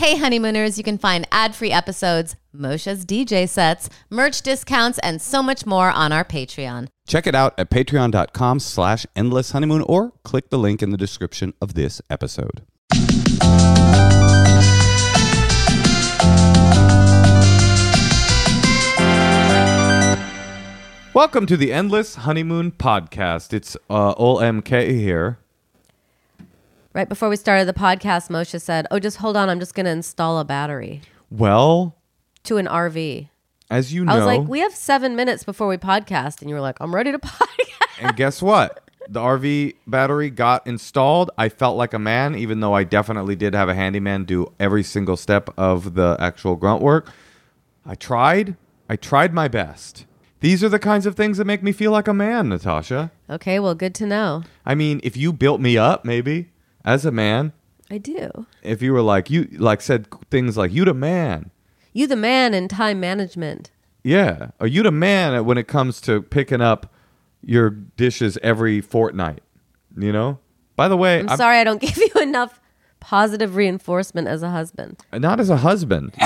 Hey, honeymooners, you can find ad free episodes, Moshe's DJ sets, merch discounts, and so much more on our Patreon. Check it out at patreon.com slash endless honeymoon or click the link in the description of this episode. Welcome to the Endless Honeymoon Podcast. It's uh, Ol here. Right before we started the podcast, Moshe said, Oh, just hold on. I'm just going to install a battery Well, to an RV. as you know, I was like, We have seven minutes before we podcast. And you were like, I'm ready to podcast. and guess what? The RV battery got installed. I felt like a man, even though I definitely did have a handyman do every single step of the actual grunt work. I tried. I tried my best. These are the kinds of things that make me feel like a man, Natasha. okay, well, good to know. I mean, if you built me up, maybe as a man, I do. if you were like you, like said things like "you the man," You, the man in time management. yeah, are "you the man" when it comes to picking up your dishes every fortnight. You know. By the way, I'm I'm- sorry I don't give you enough positive reinforcement as a husband. not as a husband.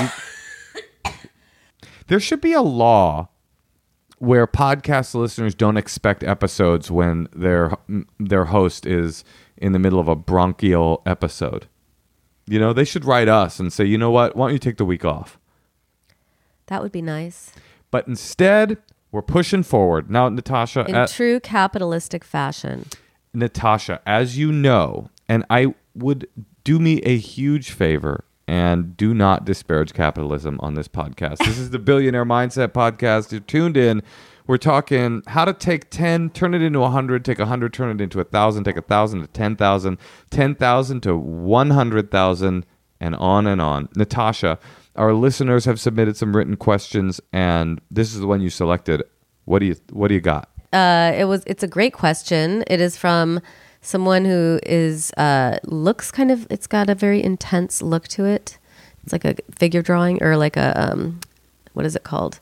There should be a law where podcast listeners don't expect episodes when their their host is in the middle of a bronchial episode. You know, they should write us and say, "You know what? Why don't you take the week off?" That would be nice. But instead, we're pushing forward. Now, Natasha, In uh, true capitalistic fashion. Natasha, as you know, and I would do me a huge favor and do not disparage capitalism on this podcast. This is the Billionaire Mindset podcast. You're tuned in. We're talking how to take 10, turn it into 100, take 100, turn it into 1,000, take 1,000 to 10,000, 10,000 to 100,000, and on and on. Natasha, our listeners have submitted some written questions, and this is the one you selected. What do you What do you got? Uh, it was. It's a great question. It is from someone who is uh, looks kind of. It's got a very intense look to it. It's like a figure drawing or like a um, what is it called?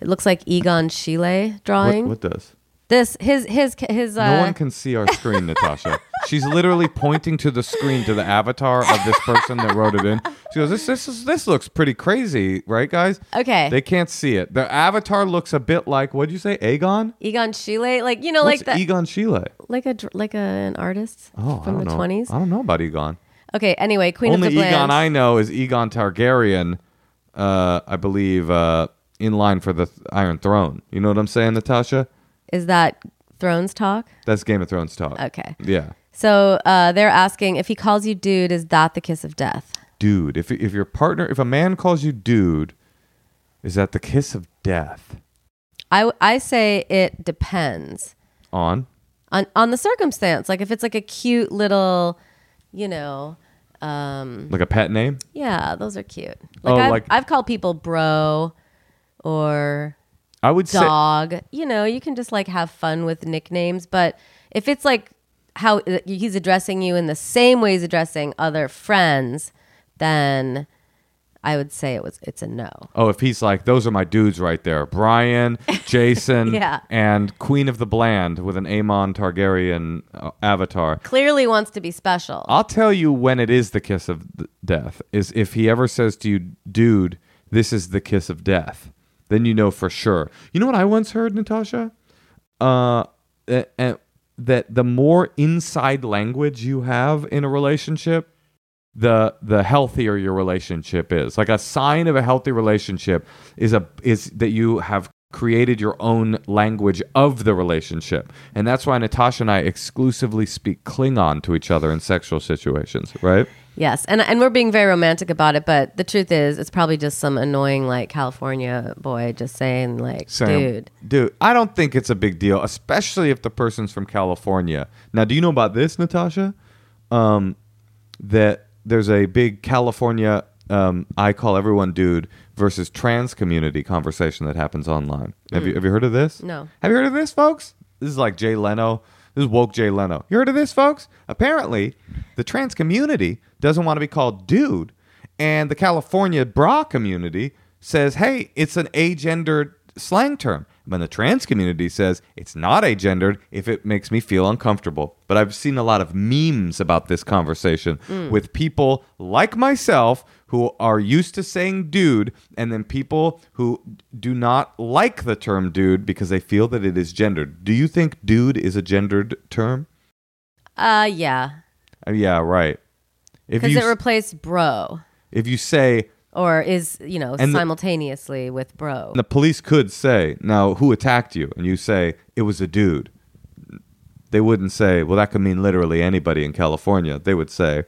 It looks like Egon Schiele What, drawing. what does? This his his his. Uh, No one can see our screen, Natasha. She's literally pointing to the screen to the avatar of this person that wrote it in. She goes, "This this is, this looks pretty crazy, right, guys?" Okay. They can't see it. The avatar looks a bit like what'd you say, Aegon? Egon Schiele, like you know, What's like the Egon Schiele? like a dr- like a, an artist Oh, I from don't the know. twenties. I don't know about Egon. Okay. Anyway, Queen Only of the Bland. Egon I know is Aegon Targaryen. Uh, I believe uh, in line for the th- Iron Throne. You know what I'm saying, Natasha? is that Thrones talk? That's Game of Thrones talk. Okay. Yeah. So uh, they're asking if he calls you dude, is that the kiss of death? dude. If if your partner, if a man calls you dude, is that the kiss of death? I I say it depends On on on the circumstance. Like if it's like a cute little, you know, um, like a pet name? yeah, those are cute. Like Oh, I've, like- I've called people bro or I would say dog. You know, you can just like have fun with nicknames, but if it's like how he's addressing you in the same way he's addressing other friends, then I would say it was it's a no. Oh, if he's like, those are my dudes right there. Brian, Jason, Yeah. and Queen of the Bland with an Aemon Targaryen uh, avatar. Clearly wants to be special. I'll tell you when it is the kiss of th- death. Is if he ever says to you, dude, this is the kiss of death. Then you know for sure. You know what I once heard, Natasha? Uh, uh, that the more inside language you have in a relationship, the the healthier your relationship is. Like a sign of a healthy relationship is a is that you have created your own language of the relationship. And that's why Natasha and I exclusively speak Klingon to each other in sexual situations, right? Yes, and and we're being very romantic about it, but the truth is, it's probably just some annoying like California boy just saying like, Sam, dude. Dude, I don't think it's a big deal, especially if the person's from California. Now, do you know about this, Natasha? Um, that there's a big California um, I call everyone dude versus trans community conversation that happens online. Have you have you heard of this? No. Have you heard of this, folks? This is like Jay Leno. This is woke Jay Leno. You heard of this, folks? Apparently, the trans community doesn't want to be called dude, and the California bra community says, "Hey, it's an agendered slang term." When the trans community says it's not agendered if it makes me feel uncomfortable. But I've seen a lot of memes about this conversation with people like myself who are used to saying dude, and then people who do not like the term dude because they feel that it is gendered. Do you think dude is a gendered term? Uh, yeah, Uh, yeah, right. Because it replaced bro, if you say or is you know And the- simultaneously with bro. the police could say, "Now, who attacked you?" and you say it was a dude. They wouldn't say, "Well, that could mean literally anybody in California." They would say,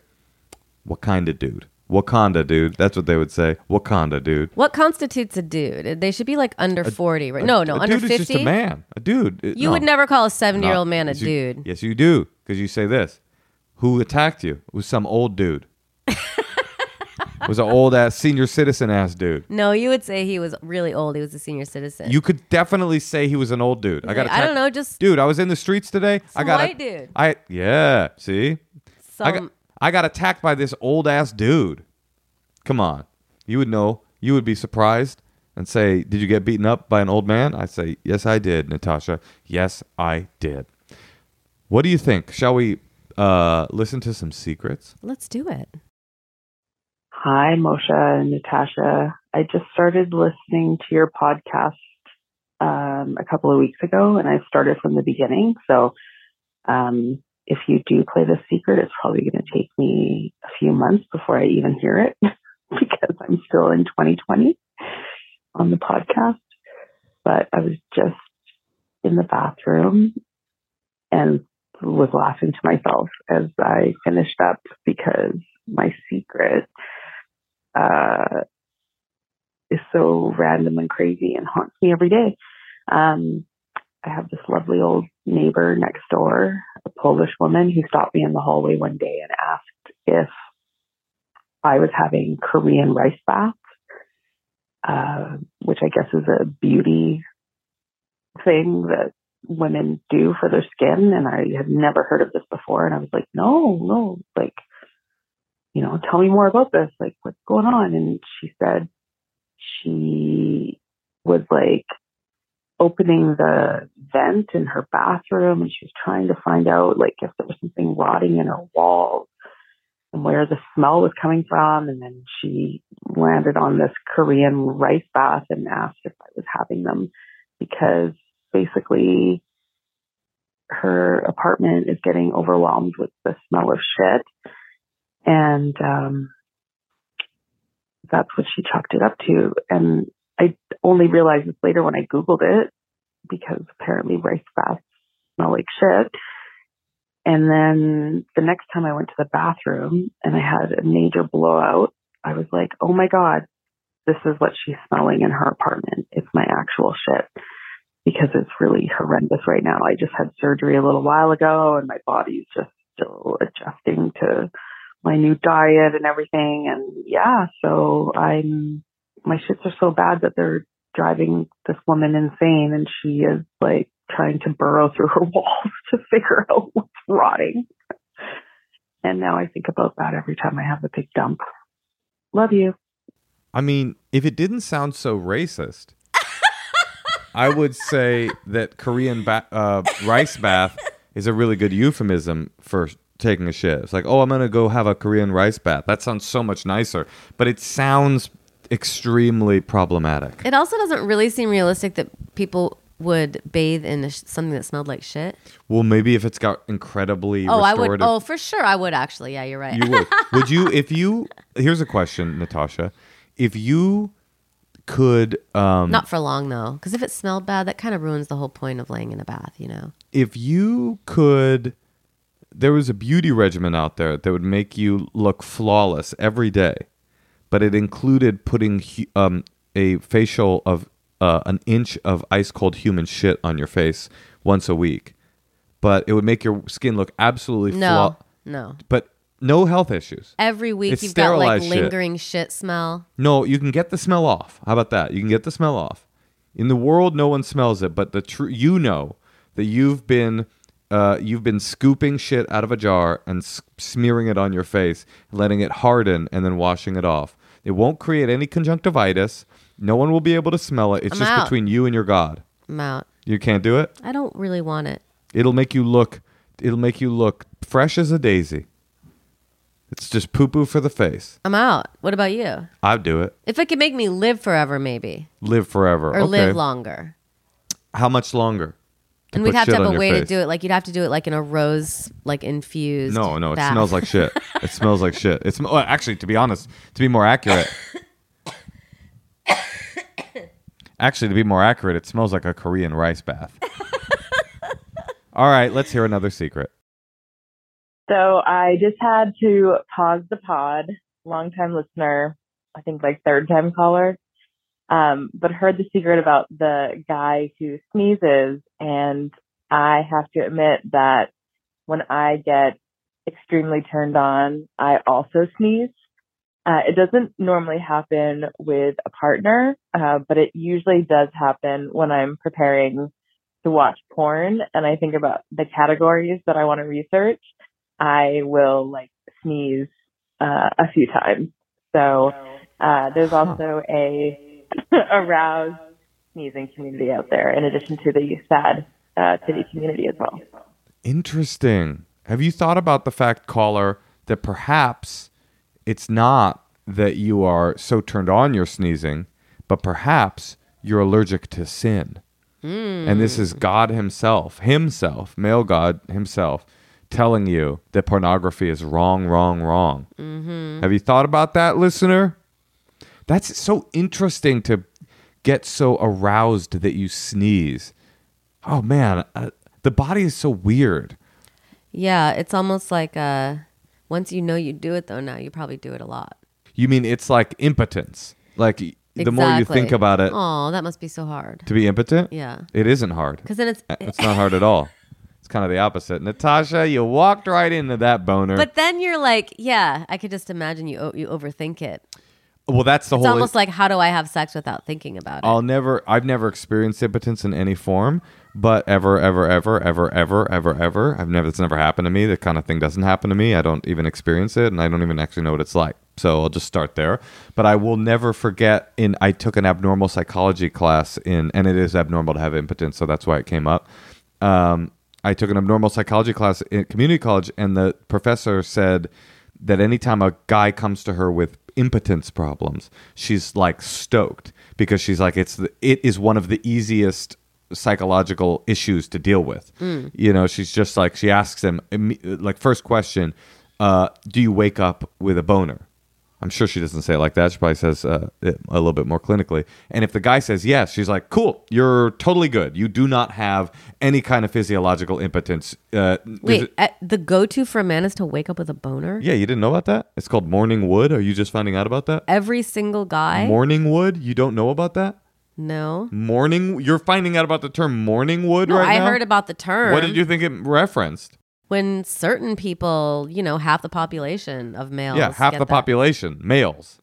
"What kind of dude?" Wakanda dude. That's what they would say. Wakanda dude. What constitutes a dude? They should be like under forty, right? No, no, a under dude is just a fifty. man. A dude. It- You no. would never call a seventy-year-old No. man a Yes, you- dude. yes, you do, because you say this. Who attacked you? It was some old dude. was an old ass senior citizen ass dude. No, you would say he was really old. He was a senior citizen. You could definitely say he was an old dude. I got. I don't know, just dude. I was in the streets today. I got white dude. I yeah. See, some. I got I got attacked by this old ass dude. Come on, you would know. You would be surprised and say, "Did you get beaten up by an old man?" I say, "Yes, I did, Natasha. Yes, I did." What do you think? Shall we uh, listen to some secrets? Let's do it. Hi, Moshe and Natasha. I just started listening to your podcast um, a couple of weeks ago, and I started from the beginning. So, um, if you do play the secret, it's probably going to take me a few months before I even hear it because I'm still in 2020 on the podcast. But I was just in the bathroom and was laughing to myself as I finished up because my secret uh, is so random and crazy and haunts me every day. Um, I have this lovely old neighbor next door, a Polish woman who stopped me in the hallway one day and asked if I was having Korean rice baths, uh, which I guess is a beauty thing that women do for their skin. And I had never heard of this before. And I was like, no, no, like, you know, tell me more about this. Like, what's going on? And she said she was like opening the vent in her bathroom and she was trying to find out like if there was something rotting in her walls and where the smell was coming from. And then she landed on this Korean rice bath and asked if I was having them because basically her apartment is getting overwhelmed with the smell of shit. And um, that's what she chalked it up to. And I only realized this later when I Googled it because apparently rice baths smell like shit. And then the next time I went to the bathroom and I had a major blowout, I was like, oh my God, this is what she's smelling in her apartment. It's my actual shit because it's really horrendous right now. I just had surgery a little while ago and my body's just still adjusting to my new diet and everything. And yeah, so I'm, my shits are so bad that they're driving this woman insane and she is like trying to burrow through her walls to figure out what's rotting. And now I think about that every time I have a big dump. Love you. I mean, if it didn't sound so racist, I would say that Korean ba- uh, rice bath is a really good euphemism for taking a shit. It's like, oh, I'm gonna go have a Korean rice bath. That sounds so much nicer, but it sounds extremely problematic. It also doesn't really seem realistic that people would bathe in sh- something that smelled like shit. Well, maybe if it's got incredibly Oh, I would. Oh, for sure, I would actually. Yeah, you're right. You would. would you if you here's a question, Natasha. If you could um Not for long though, because if it smelled bad, that kind of ruins the whole point of laying in a bath. You know. if you could there was a beauty regimen out there that would make you look flawless every day, but it included putting um, a facial of uh, an inch of ice cold human shit on your face once a week, but it would make your skin look absolutely No, flaw- no. but no health issues. Every week It's you've got like sterilized shit. lingering shit smell. No, you can get the smell off. How about that? You can get the smell off. In the world, no one smells it, but the true you know that you've been uh, you've been scooping shit out of a jar and s- smearing it on your face, letting it harden, and then washing it off. It won't create any conjunctivitis. No one will be able to smell it. It's I'm just out. between you and your God. I'm out. You can't do it. I don't really want it. It'll make you look. It'll make you look fresh as a daisy. It's just poo poo for the face. I'm out. What about you? I'd do it. If it could make me live forever, maybe, Live forever. or okay. live longer. How much longer? To and we'd have to have a your way to do it. Like you'd have to do it like in a rose, like infused. No, no, it bath. smells like shit. It smells like shit. It's well, actually, to be honest, to be more accurate, actually, to be more accurate, it smells like a Korean rice bath. All right, let's hear another secret. So I just had to pause the pod. Long time listener, I think like third time caller. Um, but heard the secret about the guy who sneezes, and I have to admit that when I get extremely turned on, I also sneeze. Uh, it doesn't normally happen with a partner, uh, but it usually does happen when I'm preparing to watch porn and I think about the categories that I want to research. I will like sneeze uh, a few times. So uh, there's also a aroused sneezing community out there, in addition to the sad uh, titty community as well. Interesting. Have you thought about the fact, caller, that perhaps it's not that you are so turned on you're sneezing, but perhaps you're allergic to sin? And this is God Himself, Himself, male God Himself, telling you that pornography is wrong, wrong, wrong. Have you thought about that, listener? That's so interesting to get so aroused that you sneeze. Oh man, uh, the body is so weird. Yeah, it's almost like uh, once you know you do it though. Now you probably do it a lot. You mean it's like impotence? Like y- the more you think about it, oh, that must be so hard. to be impotent, Yeah, it isn't hard. because then it's. Uh, It's not hard at all. It's kind of the opposite. Natasha, you walked right into that boner. But then you're like, yeah, I could just imagine you you overthink it. Well, that's the whole. It's whole. almost like how do I have sex without thinking about it? I'll never. I've never experienced impotence in any form, but ever, ever, ever, ever, ever, ever, ever. I've never. It's never happened to me. That kind of thing doesn't happen to me. I don't even experience it, and I don't even actually know what it's like. So I'll just start there. But I will never forget. In I took an abnormal psychology class in, and it is abnormal to have impotence, so that's why it came up. Um, I took an abnormal psychology class in community college, and the professor said that anytime a guy comes to her with impotence problems, she's like stoked because she's like it's the, it is one of the easiest psychological issues to deal with. You know, she's just like she asks him like first question, uh, do you wake up with a boner? I'm sure she doesn't say it like that. She probably says uh, it a little bit more clinically. And if the guy says yes, she's like, "Cool, you're totally good. You do not have any kind of physiological impotence." Uh, Wait, a- uh, the go-to for a man is to wake up with a boner. yeah, you didn't know about that? It's called morning wood. Are you just finding out about that? Every single guy. Morning wood? You don't know about that? no. Morning? You're finding out about the term morning wood No, right I now? heard about the term. What did you think it referenced? When certain people, you know, half the population of males. yeah, half the that. population, males.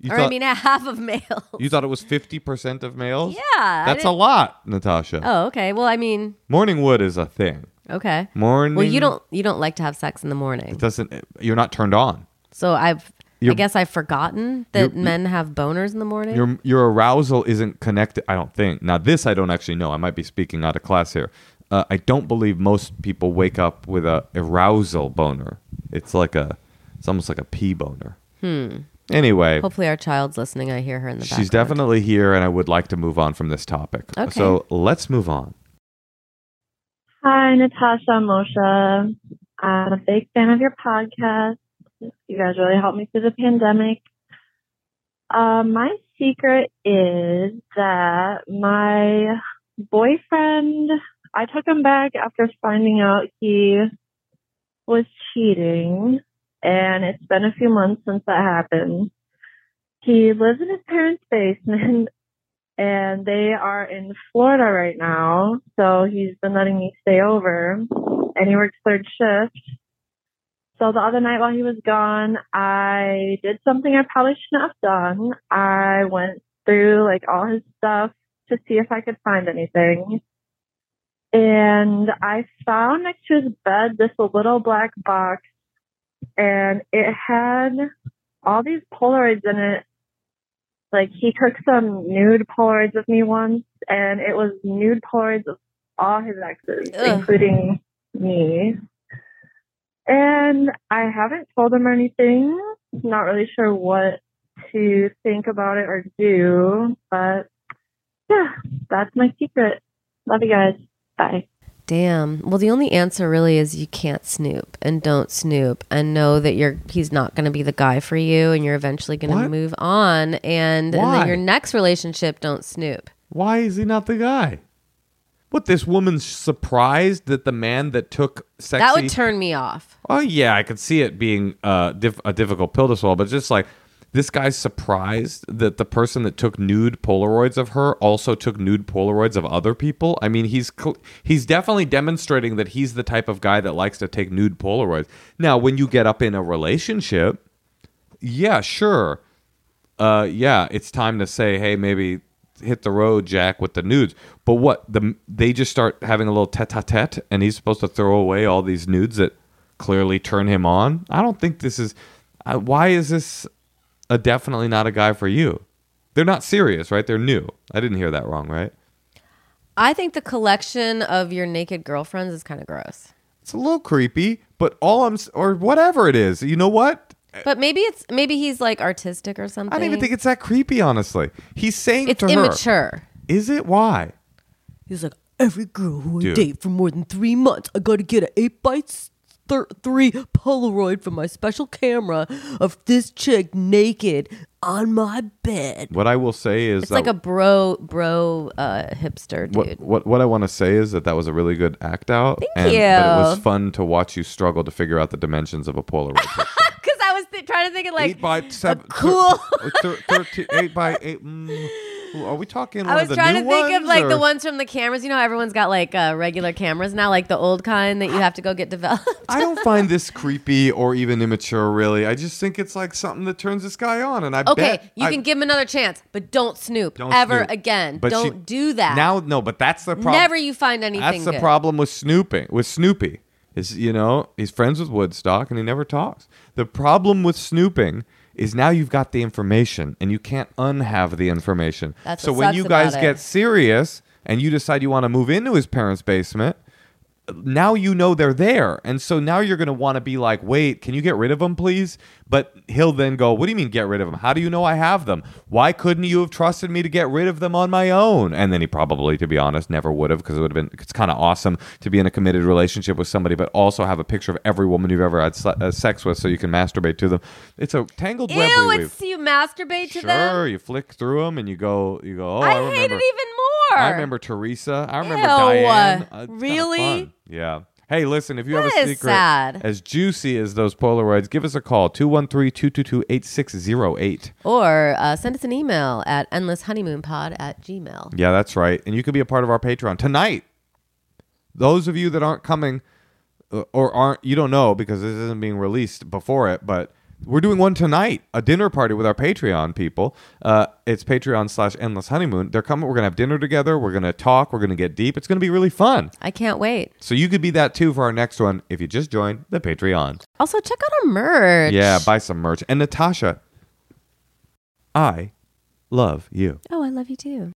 You Or thought, I mean, half of males. you thought it was 50% of males? yeah. That's a lot, Natasha. Oh, okay. Well, I mean, Morning wood is a thing. okay. Morning. Well, you don't you don't like to have sex in the morning. It doesn't. You're not turned on. So I've I You're- guess I've forgotten that men have boners in the morning. Your your arousal isn't connected. I don't think. Now this I don't actually know. I might be speaking out of class here. Uh, I don't believe most people wake up with a arousal boner. It's like a. It's almost like a pee boner. Hmm. Anyway, Hopefully, our child's listening. I hear her in the background. she's definitely here, and I would like to move on from this topic. Okay. So let's move on. Hi, Natasha, Moshe. I'm a big fan of your podcast. You guys really helped me through the pandemic. Uh, my secret is that my boyfriend, I took him back after finding out he was cheating, and it's been a few months since that happened. He lives in his parents' basement and they are in Florida right now. So he's been letting me stay over, and he works third shift. So the other night while he was gone, I did something I probably shouldn't have done. I went through like all his stuff to see if I could find anything. And I found next to his bed this little black box, and it had all these Polaroids in it Like he took some nude Polaroids with me once, and it was nude Polaroids of all his exes, Ugh. including me. And I haven't told him anything. Not really sure what to think about it or do, but yeah, that's my secret. Love you guys. Bye. Damn. Well, the only answer really is you can't snoop and don't snoop and know that you're he's not going to be the guy for you and you're eventually going to move on and, and then your next relationship don't snoop. Why is he not the guy? What this woman's surprised that the man that took sexy That would turn me off. Oh yeah, I could see it being uh, diff- a difficult pill to swallow, but just like this guy's surprised that the person that took nude Polaroids of her also took nude Polaroids of other people. I mean, he's cl- he's definitely demonstrating that he's the type of guy that likes to take nude Polaroids. Now, when you get up in a relationship, yeah, sure, uh, yeah, it's time to say, hey, maybe hit the road, Jack, with the nudes. But what the they just start having a little tete-a-tete, and he's supposed to throw away all these nudes that clearly turn him on. I don't think this is. Uh, why is this a definitely not a guy for you? They're not serious, right? They're new. I didn't hear that wrong, right? I think the collection of your naked girlfriends is kind of gross. It's a little creepy, but all I'm s- or whatever it is, you know what? But maybe it's maybe he's like artistic or something. I don't even think it's that creepy, honestly. He's saying it's to her, immature. "Is it why?" He's like, every girl who I Dude. date for more than three months, I gotta get an 8 by s- thir- 3 Polaroid from my special camera of this chick naked on my bed. What I will say is It's that like a bro bro uh, hipster dude. what, what what I want to say is that that was a really good act out. Thank and, But it was you. fun to watch you struggle to figure out the dimensions of a Polaroid. picture. Because I was th- trying to think of like eight by seven, cool- thir- thirteen, eight by eight. Mm, are we talking? One I was the trying to think of like the ones from the cameras. You know, everyone's got like uh, regular cameras now, like the old kind that you have to go get developed. I don't find this creepy or even immature. Really, I just think it's like something that turns this guy on. And I Okay, you I- can give him another chance, but don't snoop Don't ever snoop. again. But don't she- do that. Now, no, but that's the problem. Never you find anything That's the good. problem with snooping. With Snoopy, is you know he's friends with Woodstock and he never talks. The problem with snooping is now you've got the information and you can't unhave the information. That's so when you guys get serious and you decide you want to move into his parents' basement. Now you know they're there. And so now you're going to want to be like, wait, can you get rid of them, please? But he'll then go, what do you mean get rid of them? How do you know I have them? Why couldn't you have trusted me to get rid of them on my own? And then he probably, to be honest, never would have because it would have been, it's kind of awesome to be in a committed relationship with somebody, but also have a picture of every woman you've ever had uh, sex with so you can masturbate to them. It's a tangled web Ew, weave. it's you masturbate to Sure, them. you flick through them and you go, you go, oh, I, I, hate it even more. I remember Teresa. I remember Ew, Diane. Uh, really? Yeah. Hey, listen, if you have a secret sad. as juicy as those Polaroids, give us a call 213 222 8608. Or uh, send us an email at endlesshoneymoonpod at gmail. Yeah, that's right. And you can be a part of our Patreon tonight. Those of you that aren't coming uh, or aren't, you don't know because this isn't being released before it, but we're doing one tonight, a dinner party with our Patreon people. Uh, it's Patreon slash Endless Honeymoon. They're coming. We're gonna have dinner together. We're gonna talk. We're gonna get deep. It's gonna be really fun. I can't wait. So you could be that too for our next one if you just join the Patreon. Also, check out our merch. Yeah, buy some merch. And Natasha, I love you. Oh, I love you too.